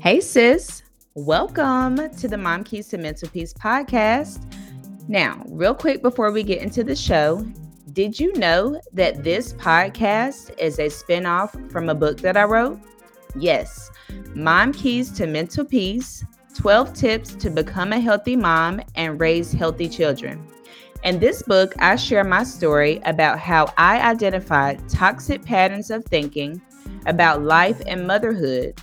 Hey, sis. Welcome to the Mom Keys to Mental Peace podcast. Now, real quick before we get into the show, did you know that this podcast is a spinoff from a book that I wrote? Yes, Mom Keys to Mental Peace 12 Tips to Become a Healthy Mom and Raise Healthy Children. In this book, I share my story about how I identified toxic patterns of thinking about life and motherhood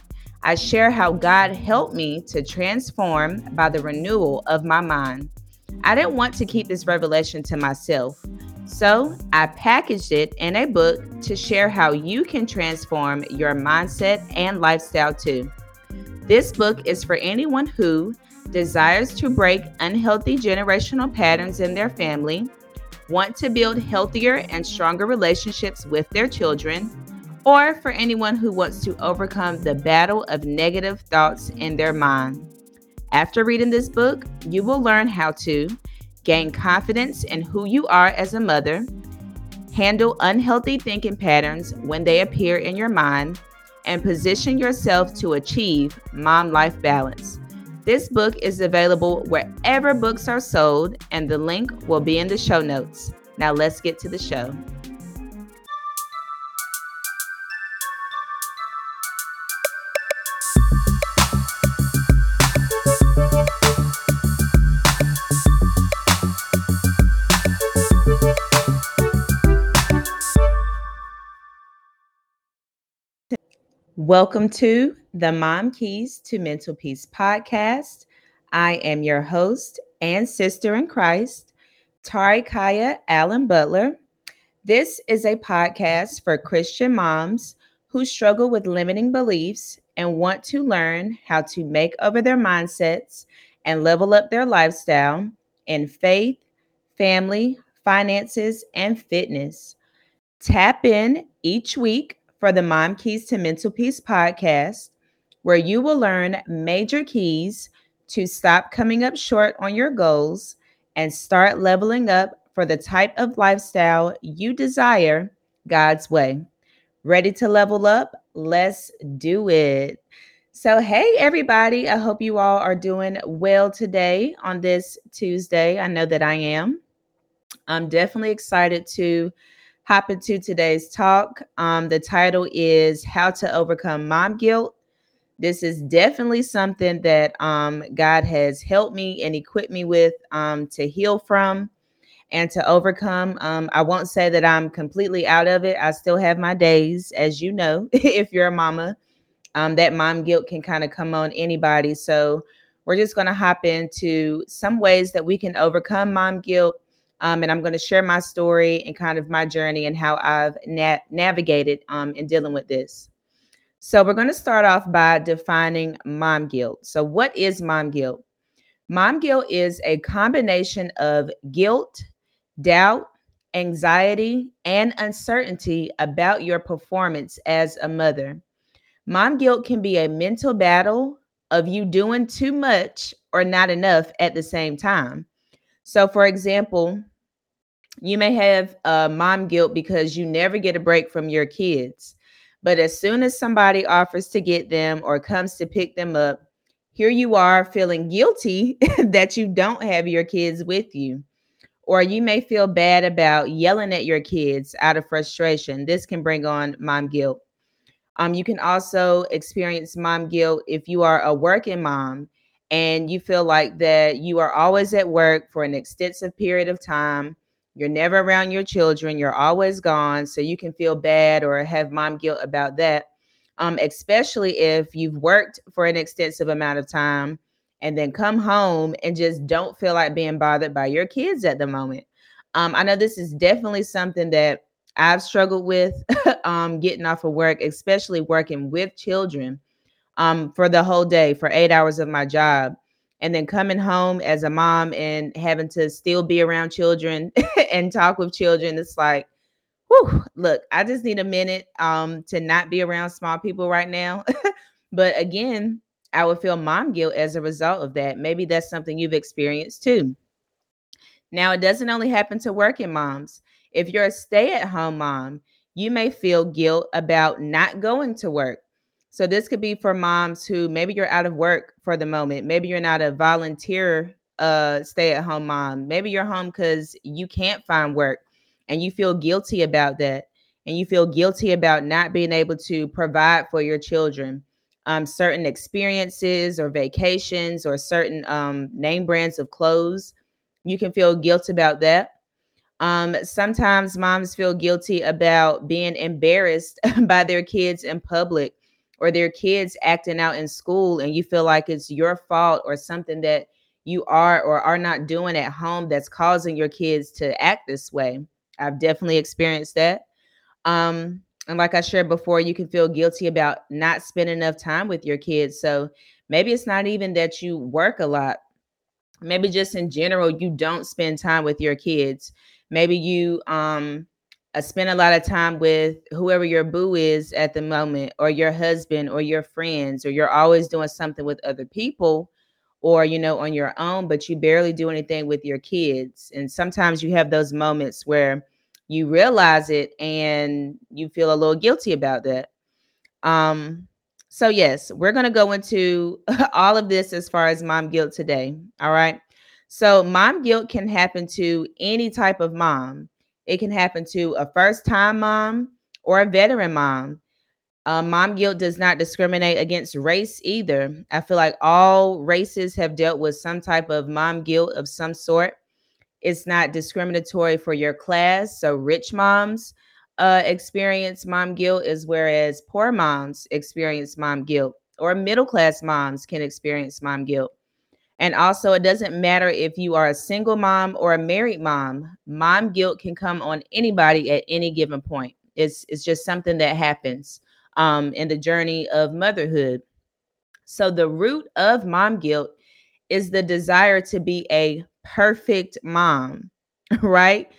I share how God helped me to transform by the renewal of my mind. I didn't want to keep this revelation to myself, so I packaged it in a book to share how you can transform your mindset and lifestyle too. This book is for anyone who desires to break unhealthy generational patterns in their family, want to build healthier and stronger relationships with their children, or for anyone who wants to overcome the battle of negative thoughts in their mind. After reading this book, you will learn how to gain confidence in who you are as a mother, handle unhealthy thinking patterns when they appear in your mind, and position yourself to achieve mom life balance. This book is available wherever books are sold, and the link will be in the show notes. Now, let's get to the show. Welcome to the Mom Keys to Mental Peace podcast. I am your host and sister in Christ, Tari Khiya Allen Butler. This is a podcast for Christian moms who struggle with limiting beliefs and want to learn how to make over their mindsets and level up their lifestyle in faith, family, finances, and fitness. Tap in each week for the Mom Keys to Mental Peace podcast, where you will learn major keys to stop coming up short on your goals and start leveling up for the type of lifestyle you desire God's way. Ready to level up? Let's do it. So, hey, everybody, I hope you all are doing well today on this Tuesday. I know that I am. I'm definitely excited to hop into today's talk. Um, the title is How to Overcome Mom Guilt. This is definitely something that um, God has helped me and equipped me with um, to heal from and to overcome. Um, I won't say that I'm completely out of it. I still have my days, as you know, if you're a mama. Um, that mom guilt can kind of come on anybody. So we're just going to hop into some ways that we can overcome mom guilt um, and I'm going to share my story and kind of my journey and how I've na- navigated um, in dealing with this. So, we're going to start off by defining mom guilt. So, what is mom guilt? Mom guilt is a combination of guilt, doubt, anxiety, and uncertainty about your performance as a mother. Mom guilt can be a mental battle of you doing too much or not enough at the same time. So, for example, you may have uh, mom guilt because you never get a break from your kids. But as soon as somebody offers to get them or comes to pick them up, here you are feeling guilty that you don't have your kids with you. Or you may feel bad about yelling at your kids out of frustration. This can bring on mom guilt. Um, you can also experience mom guilt if you are a working mom and you feel like that you are always at work for an extensive period of time. You're never around your children, you're always gone. So you can feel bad or have mom guilt about that, um, especially if you've worked for an extensive amount of time and then come home and just don't feel like being bothered by your kids at the moment. Um, I know this is definitely something that I've struggled with um, getting off of work, especially working with children um, for the whole day for eight hours of my job. And then coming home as a mom and having to still be around children and talk with children it's like whew, look i just need a minute um, to not be around small people right now. But again i would feel mom guilt as a result of that. Maybe that's something you've experienced too. Now it doesn't only happen to working moms. If you're a stay-at-home mom you may feel guilt about not going to work So this could be for moms who maybe you're out of work for the moment. Maybe you're not a volunteer uh stay-at-home mom. Maybe you're home cuz you can't find work and you feel guilty about that. And you feel guilty about not being able to provide for your children um, certain experiences or vacations or certain um, name brands of clothes. You can feel guilt about that. Um, sometimes moms feel guilty about being embarrassed by their kids in public or their kids acting out in school, and you feel like it's your fault or something that you are or are not doing at home that's causing your kids to act this way. I've definitely experienced that. Um, and like I shared before, you can feel guilty about not spending enough time with your kids. So maybe it's not even that you work a lot. Maybe just in general, you don't spend time with your kids. Maybe you um uh, spend a lot of time with whoever your boo is at the moment, or your husband, or your friends, or you're always doing something with other people, or you know, on your own, but you barely do anything with your kids. And sometimes you have those moments where you realize it and you feel a little guilty about that. Um, so yes, we're going to go into all of this as far as mom guilt today. All right. So mom guilt can happen to any type of mom. It can happen to a first time mom or a veteran mom. Uh, mom guilt does not discriminate against race either. I feel like all races have dealt with some type of mom guilt of some sort. It's not discriminatory for your class. So rich moms uh, experience mom guilt, as whereas poor moms experience mom guilt, or middle class moms can experience mom guilt. And also, it doesn't matter if you are a single mom or a married mom, mom guilt can come on anybody at any given point. It's, it's just something that happens um, in the journey of motherhood. So, the root of mom guilt is the desire to be a perfect mom, right?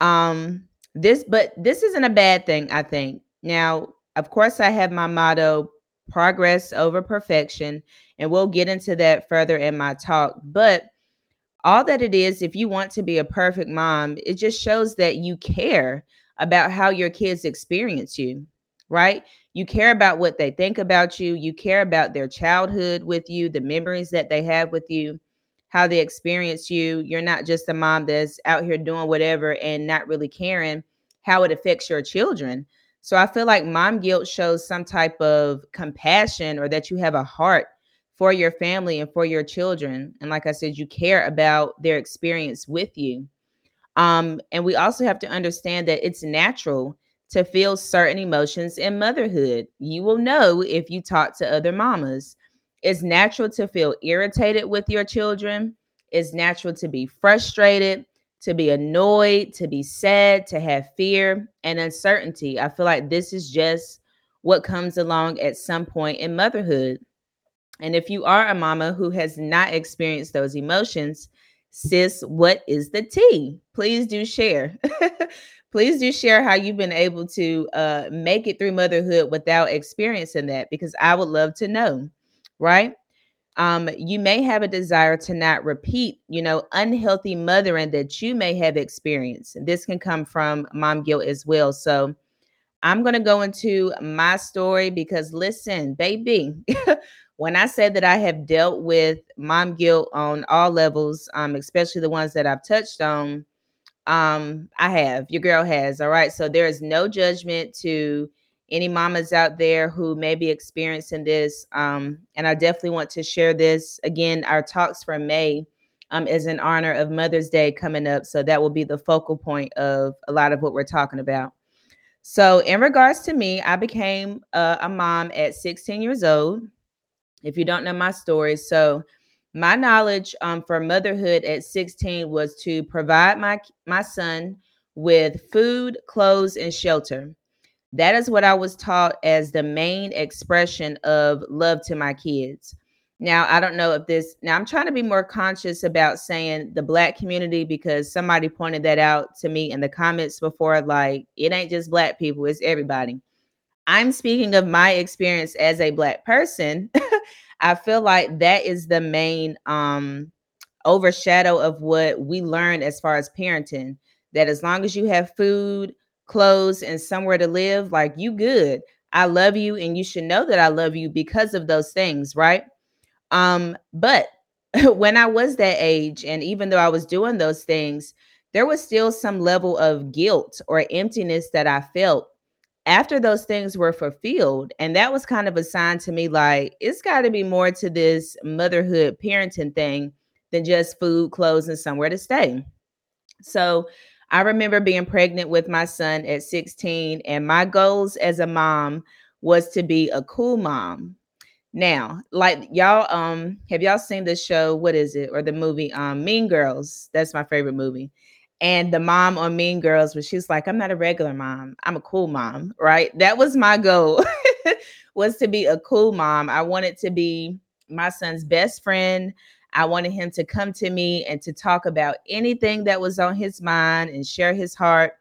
Um this but this isn't a bad thing, I think. Now, of course I have my motto progress over perfection and we'll get into that further in my talk, but all that it is if you want to be a perfect mom, it just shows that you care about how your kids experience you, right? You care about what they think about you, you care about their childhood with you, the memories that they have with you how they experience you. You're not just a mom that's out here doing whatever and not really caring how it affects your children. So I feel like mom guilt shows some type of compassion or that you have a heart for your family and for your children. And like I said, you care about their experience with you. Um, and we also have to understand that it's natural to feel certain emotions in motherhood. You will know if you talk to other mamas. It's natural to feel irritated with your children. It's natural to be frustrated, to be annoyed, to be sad, to have fear and uncertainty. I feel like this is just what comes along at some point in motherhood. And if you are a mama who has not experienced those emotions, sis, what is the tea? Please do share. Please do share how you've been able to uh, make it through motherhood without experiencing that because I would love to know right? Um, you may have a desire to not repeat, you know, unhealthy mothering that you may have experienced. This can come from mom guilt as well. So I'm going to go into my story because listen, baby, when I said that I have dealt with mom guilt on all levels, um, especially the ones that I've touched on, um, I have. Your girl has. All right. So there is no judgment to any mamas out there who may be experiencing this. Um, and I definitely want to share this. Again, our talks for May um, is in honor of Mother's Day coming up. So that will be the focal point of a lot of what we're talking about. So, in regards to me, I became a mom at 16 years old. If you don't know my story, so my knowledge um, for motherhood at 16 was to provide my my son with food, clothes, and shelter. That is what I was taught as the main expression of love to my kids. Now, I don't know if this, now I'm trying to be more conscious about saying the Black community because somebody pointed that out to me in the comments before. Like, it ain't just Black people, it's everybody. I'm speaking of my experience as a Black person. I feel like that is the main um, overshadow of what we learn as far as parenting. That as long as you have food, clothes and somewhere to live, like you good. I love you and you should know that I love you because of those things, right? Um, but when I was that age, and even though I was doing those things, there was still some level of guilt or emptiness that I felt after those things were fulfilled. And that was kind of a sign to me like, it's got to be more to this motherhood parenting thing than just food, clothes, and somewhere to stay. So I remember being pregnant with my son at 16, and my goals as a mom was to be a cool mom. Now, like y'all, um, have y'all seen the show? What is it? Or the movie um Mean Girls? That's my favorite movie. And the mom on Mean Girls, where she's like, I'm not a regular mom, I'm a cool mom, right? That was my goal, was to be a cool mom. I wanted to be my son's best friend. I wanted him to come to me and to talk about anything that was on his mind and share his heart.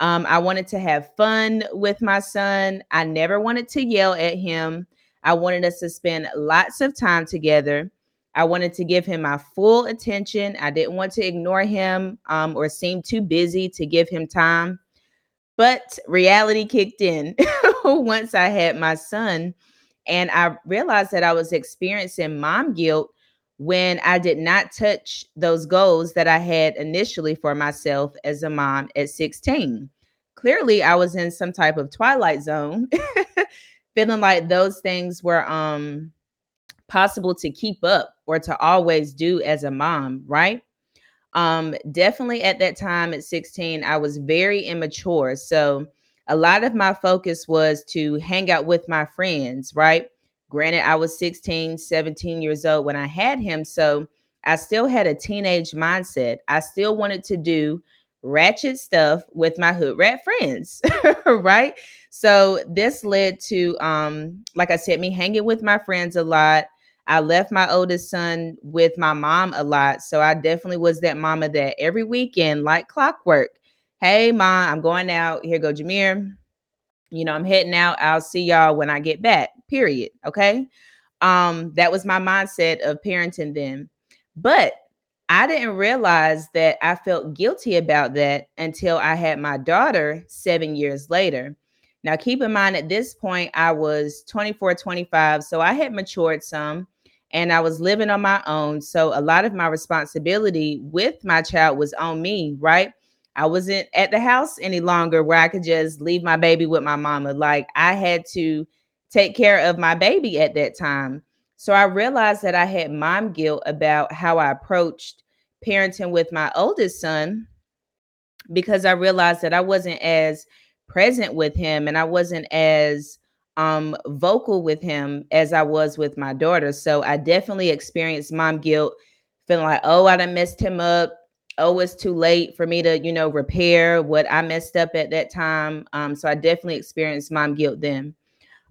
Um, I wanted to have fun with my son. I never wanted to yell at him. I wanted us to spend lots of time together. I wanted to give him my full attention. I didn't want to ignore him um, or seem too busy to give him time. But reality kicked in once I had my son. And I realized that I was experiencing mom guilt when I did not touch those goals that I had initially for myself as a mom at 16. Clearly, I was in some type of twilight zone, feeling like those things were um possible to keep up or to always do as a mom, right? Um definitely at that time at 16 I was very immature. So a lot of my focus was to hang out with my friends, right? Granted, I was 16, 17 years old when I had him. So I still had a teenage mindset. I still wanted to do ratchet stuff with my hood rat friends, right? So this led to, um, like I said, me hanging with my friends a lot. I left my oldest son with my mom a lot. So I definitely was that mama that every weekend, like clockwork, hey, mom, I'm going out. Here go Jameer you know, I'm heading out. I'll see y'all when I get back. Period. Okay. Um, that was my mindset of parenting then. But I didn't realize that I felt guilty about that until I had my daughter seven years later. Now, keep in mind at this point, I was 24, 25. So I had matured some and I was living on my own. So a lot of my responsibility with my child was on me, right? I wasn't at the house any longer where I could just leave my baby with my mama. Like I had to take care of my baby at that time. So I realized that I had mom guilt about how I approached parenting with my oldest son because I realized that I wasn't as present with him and I wasn't as um vocal with him as I was with my daughter. So I definitely experienced mom guilt, feeling like, oh, I done messed him up oh, it's too late for me to, you know, repair what I messed up at that time. Um, so I definitely experienced mom guilt then.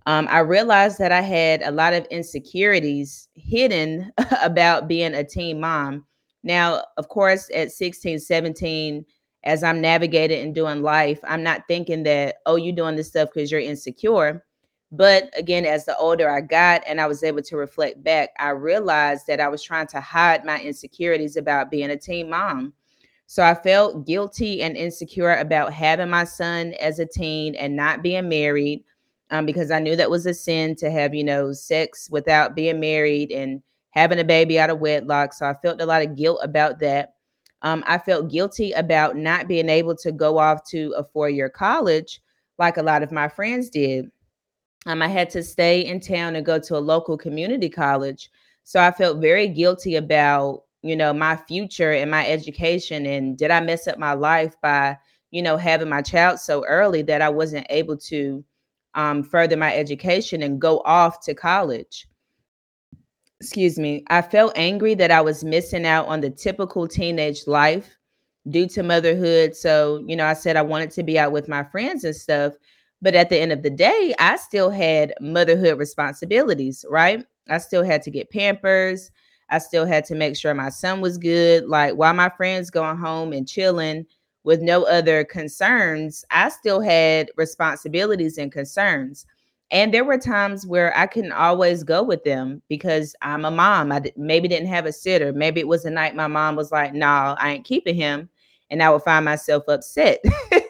Um, I realized that I had a lot of insecurities hidden about being a teen mom. Now, of course, at 16, 17, as I'm navigating and doing life, I'm not thinking that, oh, you're doing this stuff because you're insecure. But again, as the older I got and I was able to reflect back, I realized that I was trying to hide my insecurities about being a teen mom. So I felt guilty and insecure about having my son as a teen and not being married um, because I knew that was a sin to have, you know, sex without being married and having a baby out of wedlock. So I felt a lot of guilt about that. Um, I felt guilty about not being able to go off to a four year college like a lot of my friends did. Um, I had to stay in town and go to a local community college. So I felt very guilty about, you know, my future and my education. And did I mess up my life by, you know, having my child so early that I wasn't able to um, further my education and go off to college? Excuse me. I felt angry that I was missing out on the typical teenage life due to motherhood. So, you know, I said I wanted to be out with my friends and stuff. But at the end of the day, I still had motherhood responsibilities, right? I still had to get pampers. I still had to make sure my son was good. Like while my friends going home and chilling with no other concerns, I still had responsibilities and concerns. And there were times where I couldn't always go with them because I'm a mom. I maybe didn't have a sitter. Maybe it was a night my mom was like, "No, nah, I ain't keeping him," and I would find myself upset.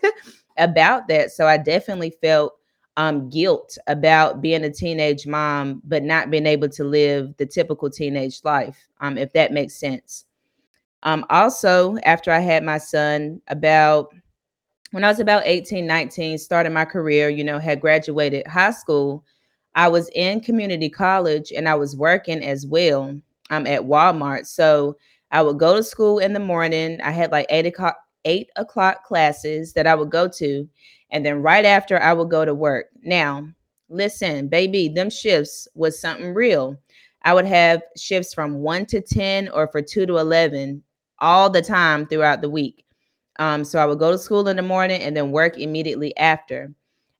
about that. So I definitely felt um, guilt about being a teenage mom, but not being able to live the typical teenage life, um, if that makes sense. Um, also, after I had my son, about when I was about 18, 19, started my career, you know, had graduated high school, I was in community college and I was working as well um, at Walmart. So I would go to school in the morning. I had like eight o'clock, eight o'clock classes that I would go to. And then right after I would go to work. Now, listen, baby, them shifts was something real. I would have shifts from one to 10 or for two to 11 all the time throughout the week. Um, so I would go to school in the morning and then work immediately after.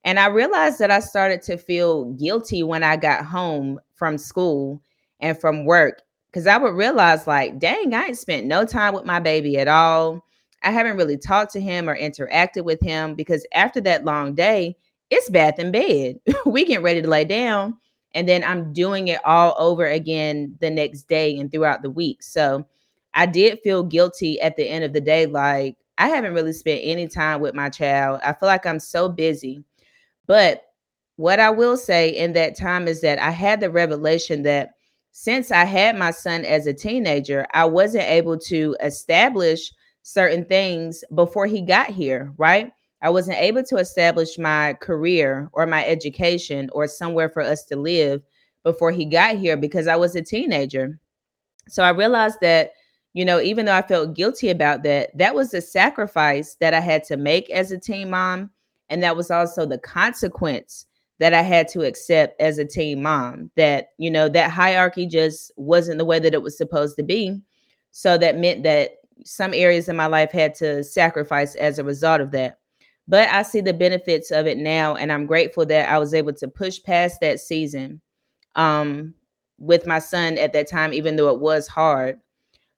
And I realized that I started to feel guilty when I got home from school and from work because I would realize, like, dang, I ain't spent no time with my baby at all. I haven't really talked to him or interacted with him because after that long day, it's bath and bed. we get ready to lay down. And then I'm doing it all over again the next day and throughout the week. So I did feel guilty at the end of the day. Like, I haven't really spent any time with my child. I feel like I'm so busy. But what I will say in that time is that I had the revelation that since I had my son as a teenager, I wasn't able to establish certain things before he got here, right? I wasn't able to establish my career or my education or somewhere for us to live before he got here because I was a teenager. So I realized that, you know, even though I felt guilty about that, that was a sacrifice that I had to make as a teen mom. And that was also the consequence that I had to accept as a teen mom. That, you know, that hierarchy just wasn't the way that it was supposed to be. So that meant that some areas in my life had to sacrifice as a result of that. But I see the benefits of it now, and I'm grateful that I was able to push past that season um, with my son at that time, even though it was hard.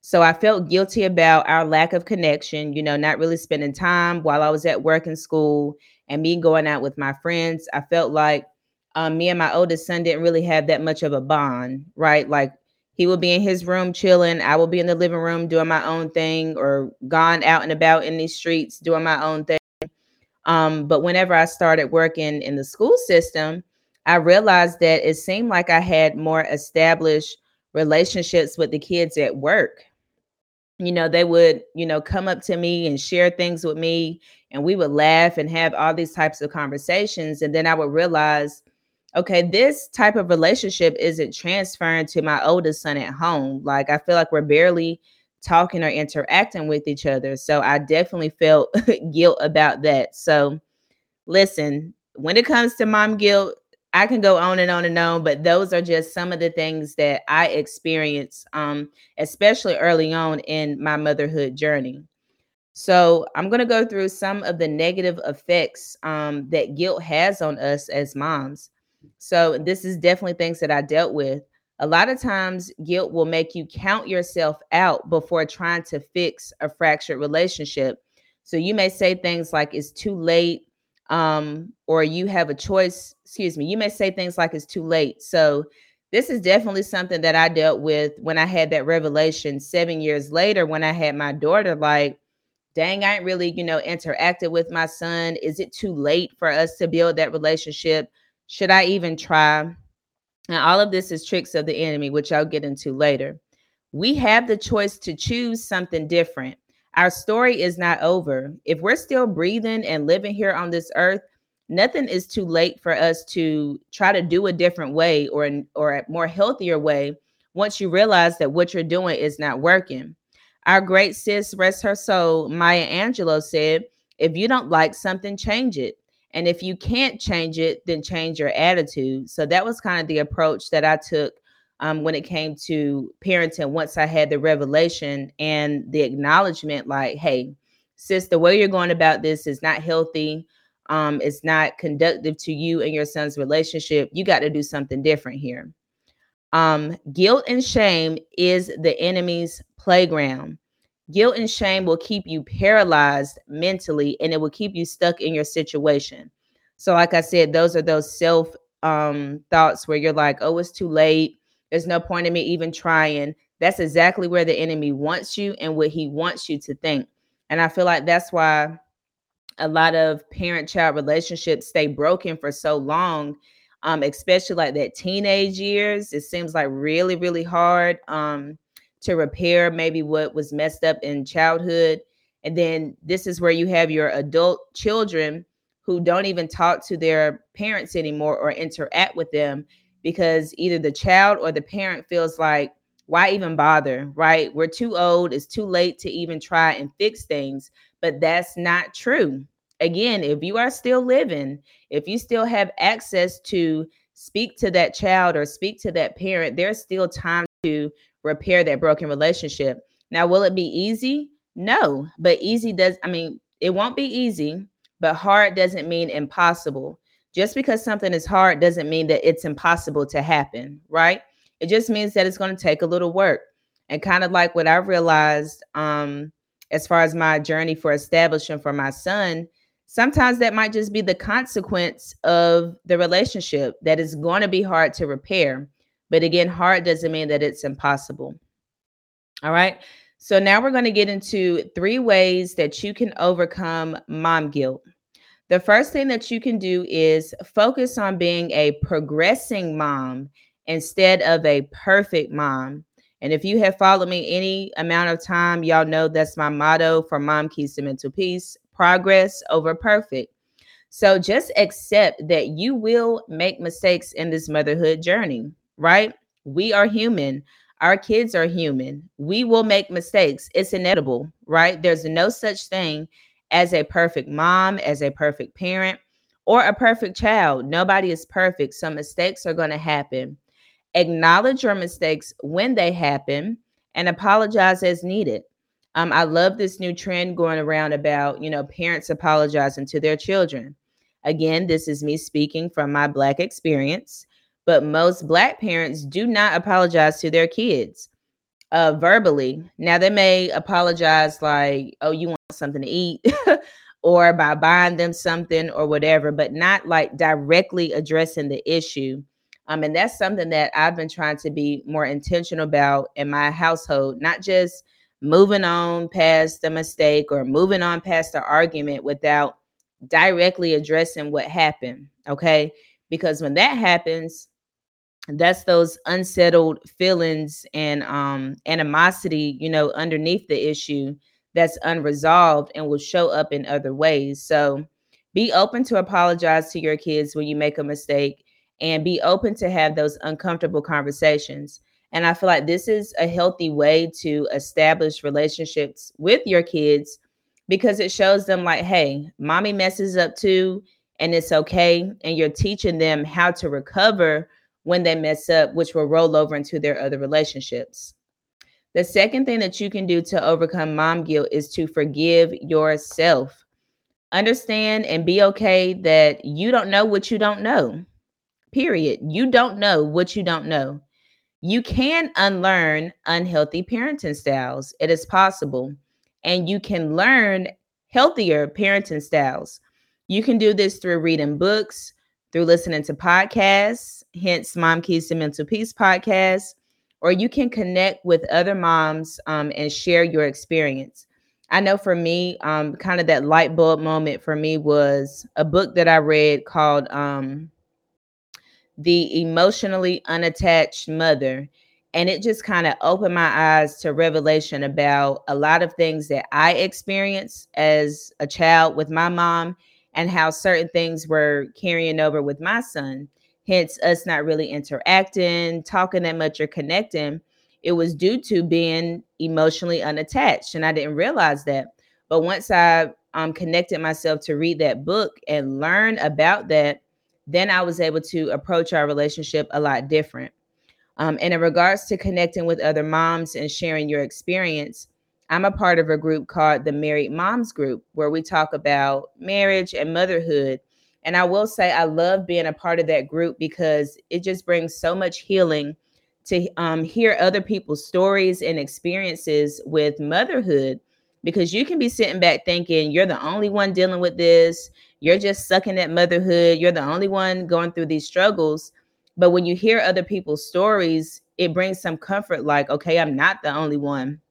So I felt guilty about our lack of connection, you know, not really spending time while I was at work and school and me going out with my friends. I felt like um, me and my oldest son didn't really have that much of a bond, right? Like he would be in his room chilling. I would be in the living room doing my own thing or gone out and about in these streets doing my own thing. Um, but whenever I started working in the school system, I realized that it seemed like I had more established relationships with the kids at work. You know, they would, you know, come up to me and share things with me, and we would laugh and have all these types of conversations. And then I would realize okay, this type of relationship isn't transferring to my oldest son at home. Like I feel like we're barely talking or interacting with each other. So I definitely felt guilt about that. So listen, when it comes to mom guilt, I can go on and on and on, but those are just some of the things that I experienced, um, especially early on in my motherhood journey. So I'm going to go through some of the negative effects um, that guilt has on us as moms. So this is definitely things that I dealt with. A lot of times, guilt will make you count yourself out before trying to fix a fractured relationship. So you may say things like it's too late, um, or you have a choice. Excuse me. You may say things like it's too late. So this is definitely something that I dealt with when I had that revelation seven years later when I had my daughter. Like, dang, I ain't really, you know, interacted with my son. Is it too late for us to build that relationship? Should I even try? And all of this is tricks of the enemy, which I'll get into later. We have the choice to choose something different. Our story is not over. If we're still breathing and living here on this earth, nothing is too late for us to try to do a different way or or a more healthier way once you realize that what you're doing is not working. Our great sis, rest her soul, Maya Angelou said, if you don't like something, change it. And if you can't change it, then change your attitude. So that was kind of the approach that I took um, when it came to parenting once I had the revelation and the acknowledgement like, hey, sis, the way you're going about this is not healthy. Um, it's not conductive to you and your son's relationship. You got to do something different here. Um, guilt and shame is the enemy's playground. Guilt and shame will keep you paralyzed mentally and it will keep you stuck in your situation. So, like I said, those are those self um, thoughts where you're like, oh, it's too late. There's no point in me even trying. That's exactly where the enemy wants you and what he wants you to think. And I feel like that's why a lot of parent child relationships stay broken for so long um, especially like that teenage years. It seems like really, really hard um, to repair maybe what was messed up in childhood. And then this is where you have your adult children who don't even talk to their parents anymore or interact with them because either the child or the parent feels like, why even bother, right? We're too old, it's too late to even try and fix things. But that's not true again, if you are still living, if you still have access to speak to that child or speak to that parent, there's still time to repair that broken relationship. Now, will it be easy? No, but easy does, I mean, it won't be easy, but hard doesn't mean impossible. Just because something is hard doesn't mean that it's impossible to happen, right? It just means that it's going to take a little work. And kind of like what I realized um, as far as my journey for establishing for my son, sometimes that might just be the consequence of the relationship that is going to be hard to repair. But again, hard doesn't mean that it's impossible. All right. So now we're going to get into three ways that you can overcome mom guilt. The first thing that you can do is focus on being a progressing mom instead of a perfect mom. And if you have followed me any amount of time, y'all know that's my motto for Mom Keys to Mental Peace progress over perfect. So just accept that you will make mistakes in this motherhood journey, right? We are human. Our kids are human. We will make mistakes. It's inevitable, right? There's no such thing as a perfect mom, as a perfect parent, or a perfect child. Nobody is perfect. Some mistakes are going to happen. Acknowledge your mistakes when they happen and apologize as needed. Um, I love this new trend going around about, you know, parents apologizing to their children. Again, this is me speaking from my Black experience, but most Black parents do not apologize to their kids uh, verbally. Now, they may apologize like, oh, you want something to eat, or by buying them something or whatever, but not like directly addressing the issue. Um, and that's something that I've been trying to be more intentional about in my household, not just moving on past the mistake or moving on past the argument without directly addressing what happened. Okay. Because when that happens, that's those unsettled feelings and um animosity, you know, underneath the issue that's unresolved and will show up in other ways. So be open to apologize to your kids when you make a mistake and be open to have those uncomfortable conversations. And I feel like this is a healthy way to establish relationships with your kids because it shows them, like, hey, mommy messes up too, and it's okay. And you're teaching them how to recover when they mess up, which will roll over into their other relationships. The second thing that you can do to overcome mom guilt is to forgive yourself. Understand and be okay that you don't know what you don't know. Period. You don't know what you don't know. You can unlearn unhealthy parenting styles. It is possible. And you can learn healthier parenting styles. You can do this through reading books, through listening to podcasts, hence Mom Keys to Mental Peace podcast, or you can connect with other moms um, and share your experience. I know for me, um, kind of that light bulb moment for me was a book that I read called um, the emotionally unattached mother. And it just kind of opened my eyes to revelation about a lot of things that I experienced as a child with my mom and how certain things were carrying over with my son. Hence, us not really interacting, talking that much, or connecting. It was due to being emotionally unattached. And I didn't realize that. But once I um, connected myself to read that book and learn about that, then I was able to approach our relationship a lot different. Um, and in regards to connecting with other moms and sharing your experience, I'm a part of a group called the Married Moms Group, where we talk about marriage and motherhood. And I will say, I love being a part of that group because it just brings so much healing to um, hear other people's stories and experiences with motherhood. Because you can be sitting back thinking you're the only one dealing with this, you're just sucking at motherhood. You're the only one going through these struggles. But when you hear other people's stories, it brings some comfort like, okay, I'm not the only one.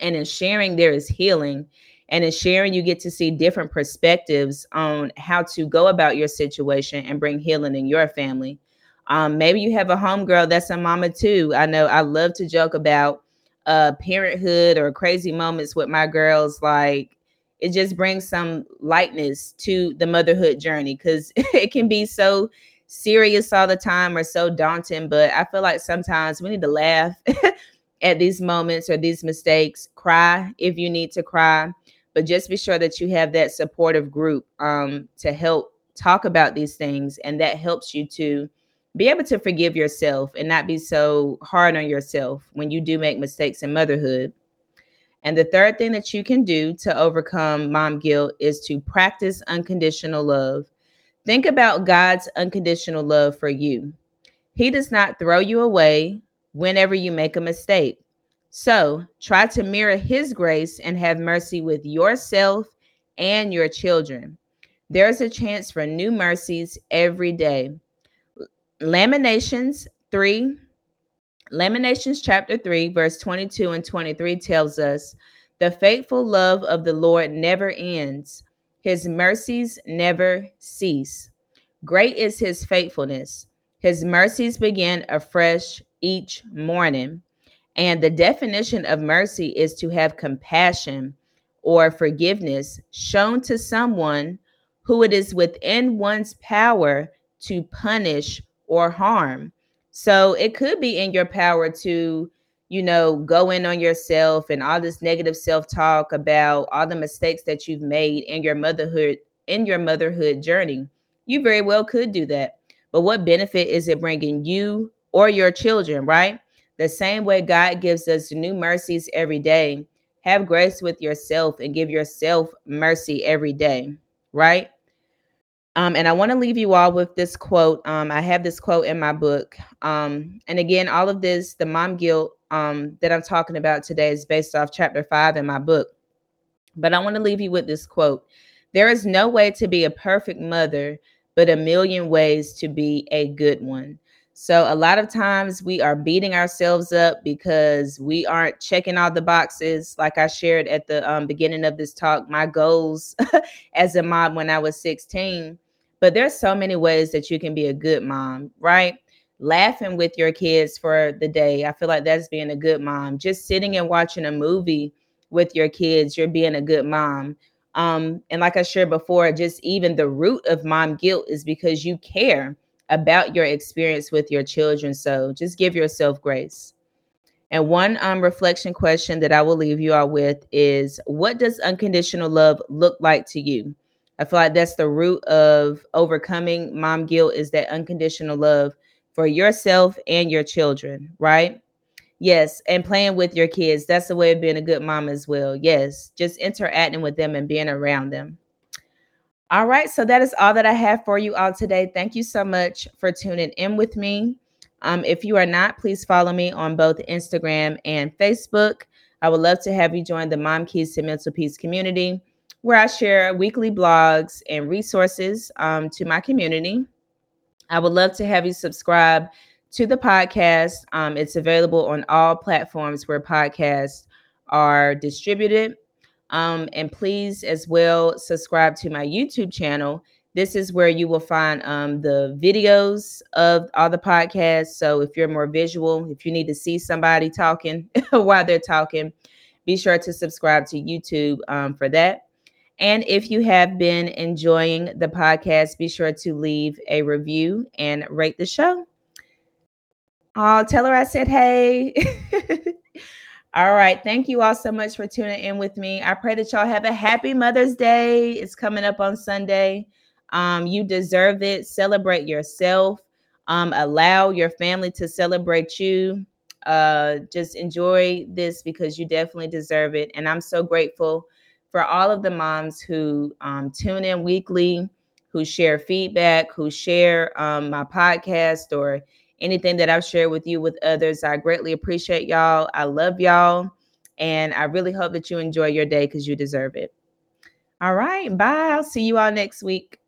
And in sharing, there is healing. And in sharing, you get to see different perspectives on how to go about your situation and bring healing in your family. Um, maybe you have a homegirl that's a mama too. I know I love to joke about uh, parenthood or crazy moments with my girls. Like it just brings some lightness to the motherhood journey because it can be so serious all the time or so daunting. But I feel like sometimes we need to laugh at these moments or these mistakes, cry if you need to cry, but just be sure that you have that supportive group um, to help talk about these things. And that helps you to be able to forgive yourself and not be so hard on yourself when you do make mistakes in motherhood. And the third thing that you can do to overcome mom guilt is to practice unconditional love. Think about God's unconditional love for you. He does not throw you away whenever you make a mistake. So try to mirror his grace and have mercy with yourself and your children. There's a chance for new mercies every day. Lamentations 3, Lamentations chapter 3, verse 22 and 23 tells us the faithful love of the Lord never ends, his mercies never cease. Great is his faithfulness. His mercies begin afresh each morning. And the definition of mercy is to have compassion or forgiveness shown to someone who it is within one's power to punish or harm. So it could be in your power to, you know, go in on yourself and all this negative self-talk about all the mistakes that you've made in your motherhood in your motherhood journey. You very well could do that. But what benefit is it bringing you or your children, right? The same way God gives us new mercies every day, have grace with yourself and give yourself mercy every day, right? Um, and I want to leave you all with this quote. Um, I have this quote in my book. Um, and again, all of this, the mom guilt um, that I'm talking about today is based off chapter five in my book. But I want to leave you with this quote There is no way to be a perfect mother, but a million ways to be a good one. So a lot of times we are beating ourselves up because we aren't checking all the boxes. Like I shared at the um, beginning of this talk, my goals as a mom when I was 16. But there's so many ways that you can be a good mom, right? Laughing with your kids for the day. I feel like that's being a good mom. Just sitting and watching a movie with your kids, you're being a good mom. Um, and like I shared before, just even the root of mom guilt is because you care about your experience with your children. So just give yourself grace. And one um, reflection question that I will leave you all with is what does unconditional love look like to you? I feel like that's the root of overcoming mom guilt is that unconditional love for yourself and your children, right? Yes, and playing with your kids. That's the way of being a good mom as well. Yes, just interacting with them and being around them. All right, so that is all that I have for you all today. Thank you so much for tuning in with me. Um, if you are not, please follow me on both Instagram and Facebook. I would love to have you join the Mom Keys to Mental Peace community, where I share weekly blogs and resources um, to my community. I would love to have you subscribe to the podcast. Um, it's available on all platforms where podcasts are distributed. Um, and please, as well, subscribe to my YouTube channel. This is where you will find um, the videos of all the podcasts. So if you're more visual, if you need to see somebody talking while they're talking, be sure to subscribe to YouTube um, for that. And if you have been enjoying the podcast, be sure to leave a review and rate the show. I'll tell her I said hey. All right. Thank you all so much for tuning in with me. I pray that y'all have a happy Mother's Day. It's coming up on Sunday. Um, you deserve it. Celebrate yourself. Um, allow your family to celebrate you. Uh, just enjoy this because you definitely deserve it. And I'm so grateful for all of the moms who um, tune in weekly, who share feedback, who share um, my podcast or anything that I've shared with you with others. I greatly appreciate y'all. I love y'all. And I really hope that you enjoy your day because you deserve it. All right. Bye. I'll see you all next week.